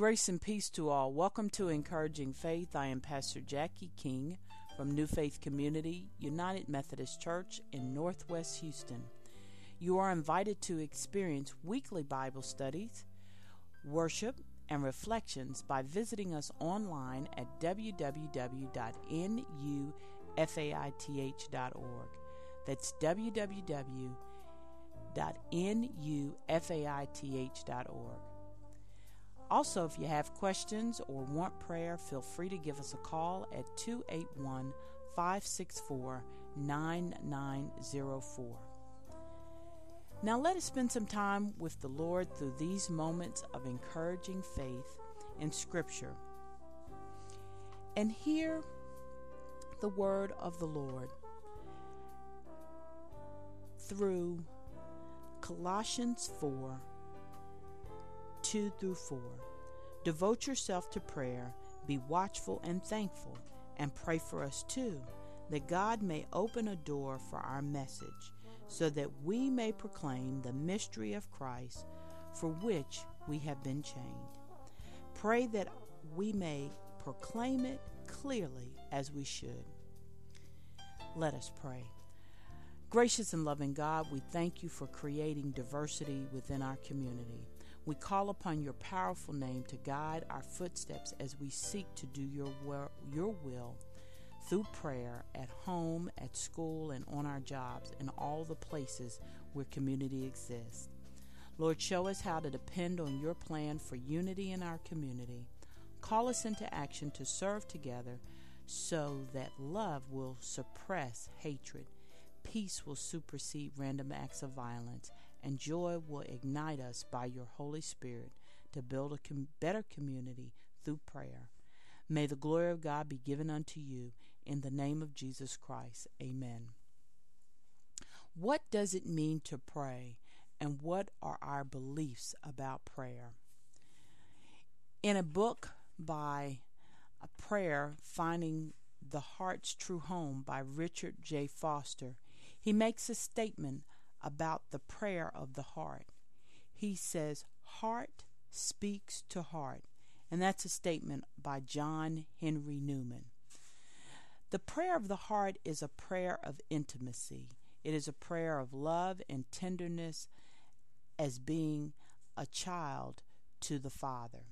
Grace and peace to all. Welcome to Encouraging Faith. I am Pastor Jacqui King from Nu Faith Community, United Methodist Church in Northwest Houston. You are invited to experience weekly Bible studies, worship, and reflections by visiting us online at www.nufaith.org. That's www.nufaith.org. Also, if you have questions or want prayer, feel free to give us a call at 281 564 9904. Now, let us spend some time with the Lord through these moments of encouraging faith in Scripture and hear the word of the Lord through Colossians 4 2 through 4. Devote yourself to prayer, be watchful and thankful, and pray for us too, that God may open a door for our message, so that we may proclaim the mystery of Christ for which we have been chained. Pray that we may proclaim it clearly as we should. Let us pray. Gracious and loving God, we thank you for creating diversity within our community. We call upon your powerful name to guide our footsteps as we seek to do your will, your will through prayer at home, at school, and on our jobs, and all the places where community exists. Lord, show us how to depend on your plan for unity in our community. Call us into action to serve together so that love will suppress hatred Peace will supersede random acts of violence, and joy will ignite us by your Holy Spirit to build a com- better community through prayer. May the glory of God be given unto you in the name of Jesus Christ. Amen. What does it mean to pray, and what are our beliefs about prayer? In a book by a prayer, Finding the Heart's True Home by Richard J. Foster, he makes a statement about the prayer of the heart. He says, Heart speaks to heart. And that's a statement by John Henry Newman. The prayer of the heart is a prayer of intimacy. It is a prayer of love and tenderness as being a child to the Father.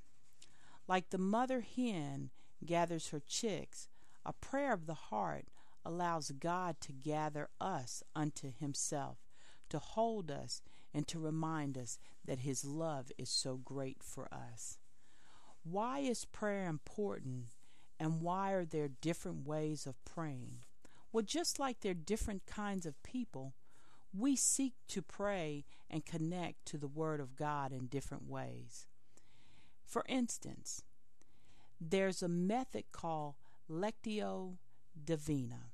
Like the mother hen gathers her chicks, a prayer of the heart allows God to gather us unto Himself, to hold us, and to remind us that His love is so great for us. Why is prayer important, and why are there different ways of praying? Well, just like there are different kinds of people, we seek to pray and connect to the Word of God in different ways. For instance, there's a method called Lectio Divina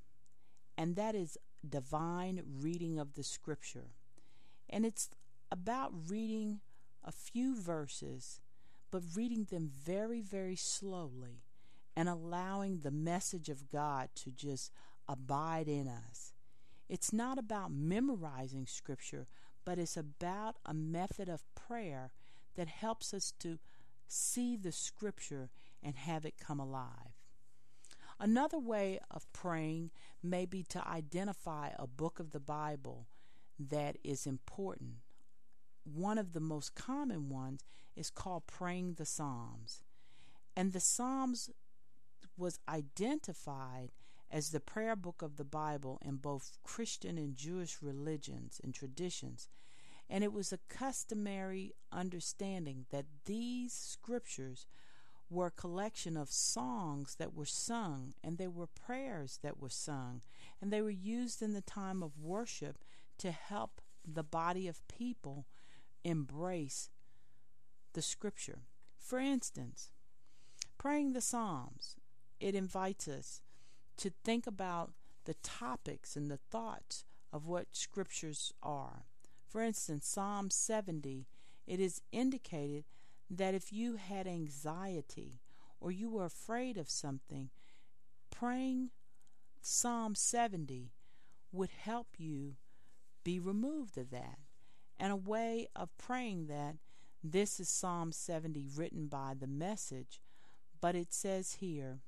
and that is divine reading of the scripture. And it's about reading a few verses, but reading them very, very slowly and allowing the message of God to just abide in us. It's not about memorizing scripture, but it's about a method of prayer that helps us to see the scripture and have it come alive. Another way of praying may be to identify a book of the Bible that is important. One of the most common ones is called Praying the Psalms. And the Psalms was identified as the prayer book of the Bible in both Christian and Jewish religions and traditions. And it was a customary understanding that these scriptures were a collection of songs that were sung, and they were prayers that were sung, and they were used in the time of worship to help the body of people embrace the scripture. For instance, praying the Psalms, it invites us to think about the topics and the thoughts of what scriptures are. For instance, Psalm 70, it is indicated that if you had anxiety or you were afraid of something, praying Psalm 70 would help you be removed of that. And a way of praying that This is Psalm 70 written by the message, but it says here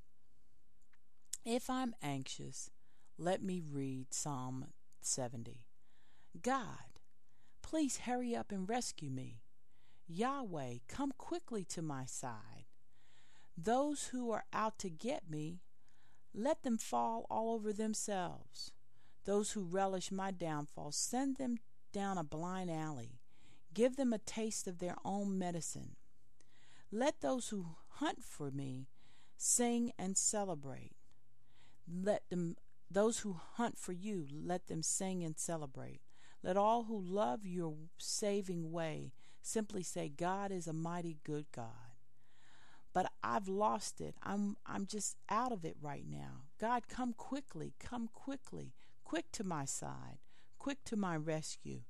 If I'm anxious, let me read Psalm 70. God, please hurry up and rescue me. Yahweh, come quickly to my side. Those who are out to get me, let them fall all over themselves. Those who relish my downfall, send them down a blind alley. Give them a taste of their own medicine. Let those who hunt for me sing and celebrate. Let them those who hunt for you, let them sing and celebrate. Let all who love your saving way simply say, God is a mighty good God. But I've lost it. I'm I'm just out of it right now. God, come quickly, come quickly, quick to my side, quick to my rescue.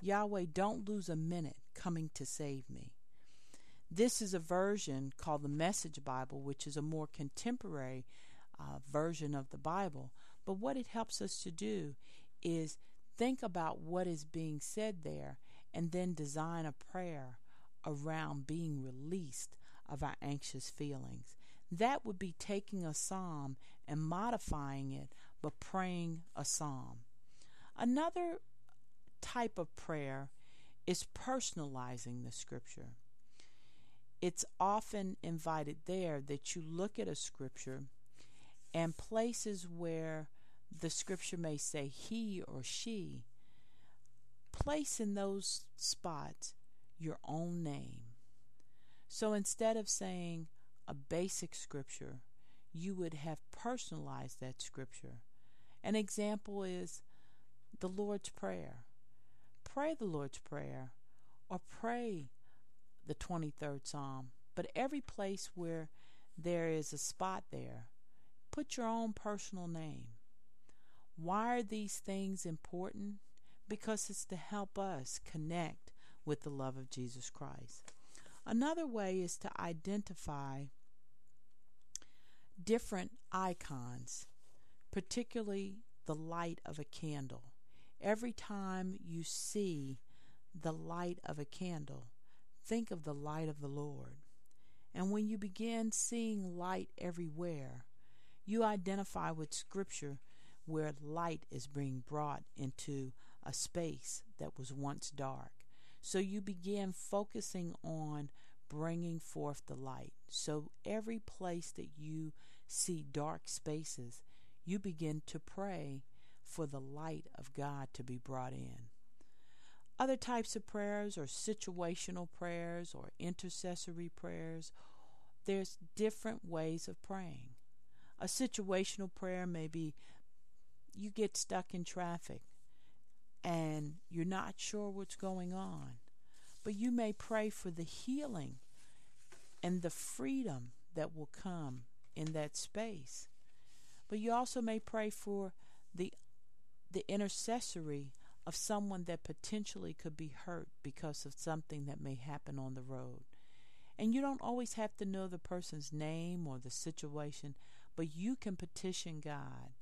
Yahweh, don't lose a minute coming to save me. This is a version called the Message Bible, which is a more contemporary uh, version of the Bible. But what it helps us to do is think about what is being said there and then design a prayer around being released of our anxious feelings. That would be taking a psalm and modifying it, but praying a psalm. Another type of prayer is personalizing the scripture. It's often invited there that you look at a scripture and places where the scripture may say he or she place in those spots your own name. So instead of saying a basic scripture, you would have personalized that scripture. An example is the Lord's Prayer. Pray the Lord's Prayer or pray the 23rd Psalm, but every place where there is a spot there, put your own personal name. Why are these things important? Because it's to help us connect with the love of Jesus Christ. Another way is to identify different icons, particularly the light of a candle. Every time you see the light of a candle, think of the light of the Lord. And when you begin seeing light everywhere, you identify with Scripture where light is being brought into a space that was once dark. So you begin focusing on bringing forth the light. So every place that you see dark spaces, you begin to pray for the light of God to be brought in. Other types of prayers are situational prayers or intercessory prayers. There's different ways of praying. A situational prayer may be you get stuck in traffic and you're not sure what's going on. But you may pray for the healing and the freedom that will come in that space. But you also may pray for the the intercessory of someone that potentially could be hurt because of something that may happen on the road. And you don't always have to know the person's name or the situation, but you can petition God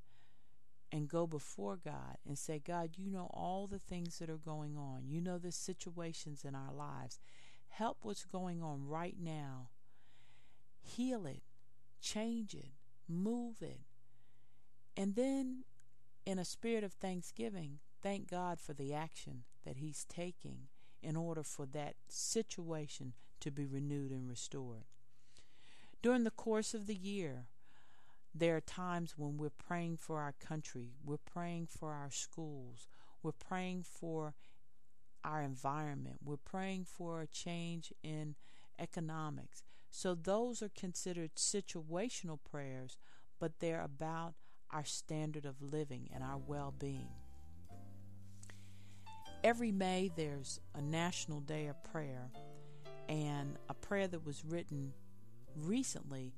and go before God and say, God, you know all the things that are going on. You know the situations in our lives. Help what's going on right now. Heal it, change it, move it. And then, in a spirit of thanksgiving, thank God for the action that He's taking in order for that situation to be renewed and restored. During the course of the year, there are times when we're praying for our country, we're praying for our schools, we're praying for our environment, we're praying for a change in economics. So those are considered situational prayers, but they're about our standard of living and our well being. Every May, there's a National Day of Prayer, and a prayer that was written recently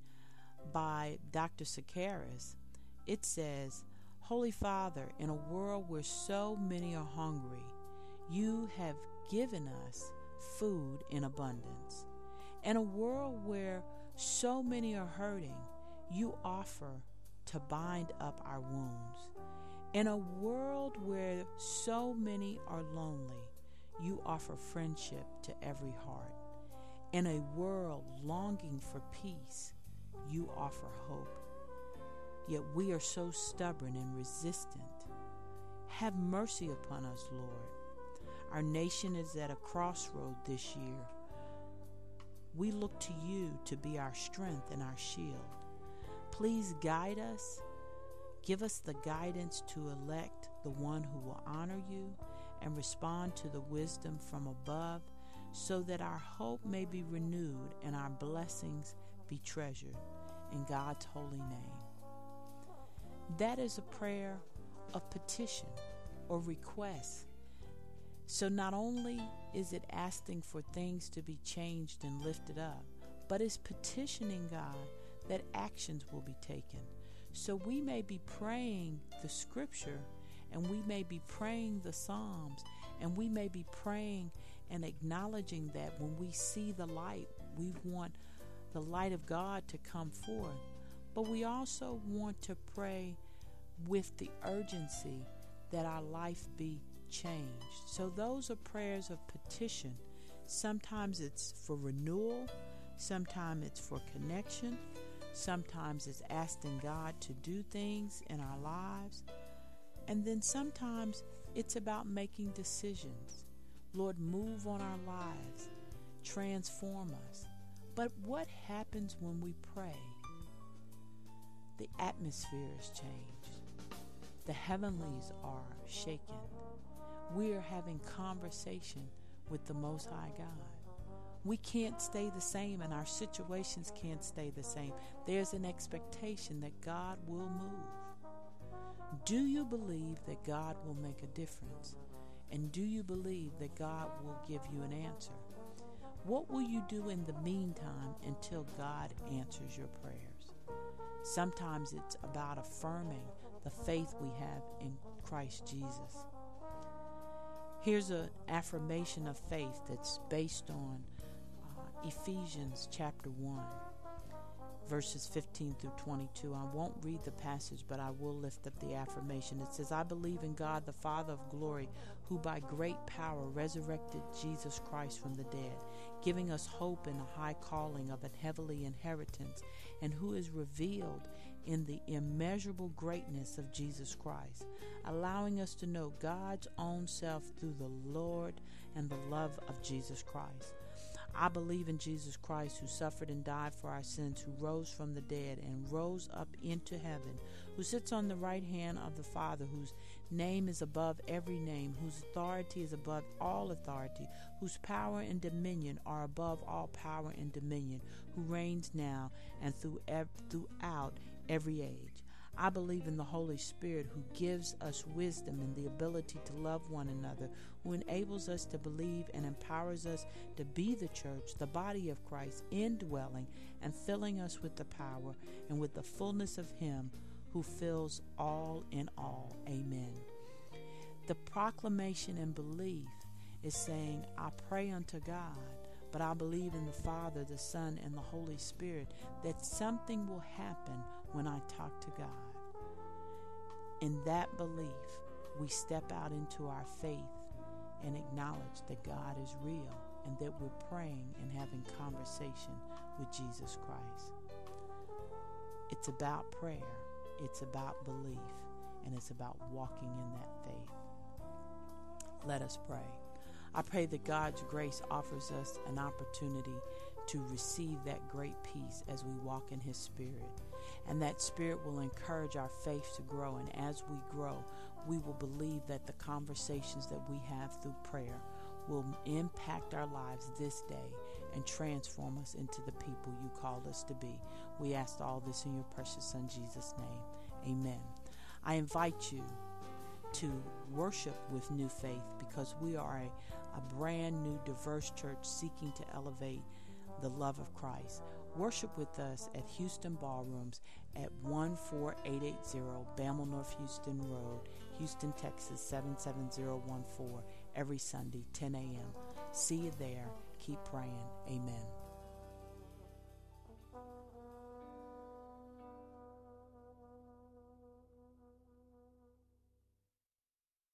by Dr. Sakaris, it says, Holy Father, in a world where so many are hungry, you have given us food in abundance. In a world where so many are hurting, you offer to bind up our wounds. In a world where so many are lonely, you offer friendship to every heart. In a world longing for peace, you offer hope. Yet we are so stubborn and resistant. Have mercy upon us, Lord. Our nation is at a crossroad this year. We look to you to be our strength and our shield. Please guide us. Give us the guidance to elect the one who will honor you and respond to the wisdom from above so that our hope may be renewed and our blessings be treasured in God's holy name. That is a prayer of petition or request. So not only is it asking for things to be changed and lifted up, but it's petitioning God that actions will be taken. So we may be praying the scripture and we may be praying the Psalms and we may be praying and acknowledging that when we see the light, we want the light of God to come forth. But we also want to pray with the urgency that our life be changed. So those are prayers of petition. Sometimes it's for renewal, sometimes it's for connection, sometimes it's asking God to do things in our lives, and then sometimes it's about making decisions. Lord, move on our lives, transform us. But what happens when we pray? The atmosphere is changed. The heavenlies are shaken. We are having conversation with the Most High God. We can't stay the same, and our situations can't stay the same. There's an expectation that God will move. Do you believe that God will make a difference? And do you believe that God will give you an answer? What will you do in the meantime until God answers your prayers? Sometimes it's about affirming the faith we have in Christ Jesus. Here's an affirmation of faith that's based on uh, Ephesians chapter 1 verses 15 through 22. I won't read the passage, but I will lift up the affirmation. It says, I believe in God, the Father of glory, who by great power resurrected Jesus Christ from the dead, giving us hope in a high calling of a heavenly inheritance, and who is revealed in the immeasurable greatness of Jesus Christ, allowing us to know God's own self through the Lord and the love of Jesus Christ. I believe in Jesus Christ, who suffered and died for our sins, who rose from the dead and rose up into heaven, who sits on the right hand of the Father, whose name is above every name, whose authority is above all authority, whose power and dominion are above all power and dominion, who reigns now and throughout every age. I believe in the Holy Spirit who gives us wisdom and the ability to love one another, who enables us to believe and empowers us to be the church, the body of Christ, indwelling and filling us with the power and with the fullness of Him who fills all in all. Amen. The proclamation and belief is saying, I pray unto God, but I believe in the Father, the Son, and the Holy Spirit that something will happen when I talk to God. In that belief, we step out into our faith and acknowledge that God is real and that we're praying and having conversation with Jesus Christ. It's about prayer, it's about belief, and it's about walking in that faith. Let us pray. I pray that God's grace offers us an opportunity to receive that great peace as we walk in His Spirit and that Spirit will encourage our faith to grow. And as we grow, we will believe that the conversations that we have through prayer will impact our lives this day and transform us into the people you called us to be. We ask all this in your precious Son, Jesus' name. Amen. I invite you to worship with Nu Faith because we are a, a brand new, diverse church seeking to elevate the love of Christ. Worship with us at Houston Ballrooms at 14880 Bammel North Houston Road, Houston, Texas 77014 every Sunday, 10 a.m. See you there. Keep praying. Amen.